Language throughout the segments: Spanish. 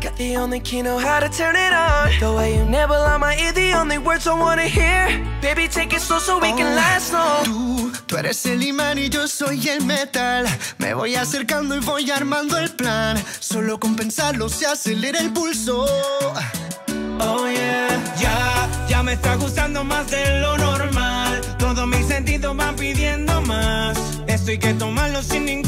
Got the only key, know how to turn it on. The way you nibble on my ear, the only words I wanna hear. Baby, take it slow so we can last long. Tú, tú eres el imán y yo soy el metal. Me voy acercando y voy armando el plan. Solo con pensarlo se acelera el pulso. Oh yeah, ya, ya me está gustando más de lo normal. Todos mis sentidos van pidiendo más. Esto hay que tomarlo sin ningún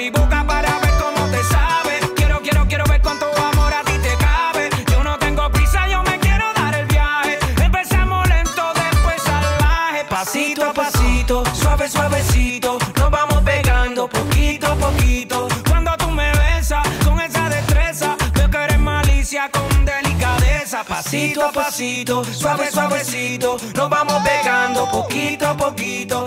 mi boca para ver cómo te sabe. Quiero, quiero, quiero ver cuánto amor a ti te cabe. Yo no tengo prisa, yo me quiero dar el viaje. Empezamos lento, después salvaje. Pasito a pasito, suave, suavecito. Nos vamos pegando poquito a poquito. Cuando tú me besas con esa destreza, veo que eres malicia con delicadeza. Pasito a pasito, suave, suavecito. Nos vamos pegando poquito a poquito.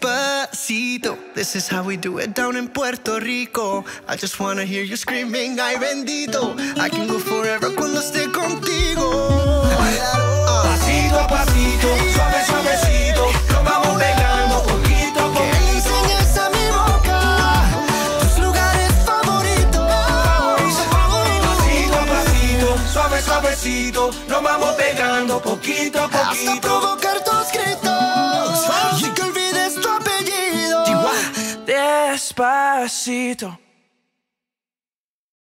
Despacito, this is how we do it down in Puerto Rico. I just wanna hear you screaming, ay bendito. I can go forever cuando esté contigo. Pasito a pasito, suave, suavecito. Nos vamos pegando poquito a poquito. enseñes a mi boca tus lugares favoritos. Pasito a pasito, suave, suavecito. Nos vamos pegando poquito a Hasta poquito. provocar tus Despacito.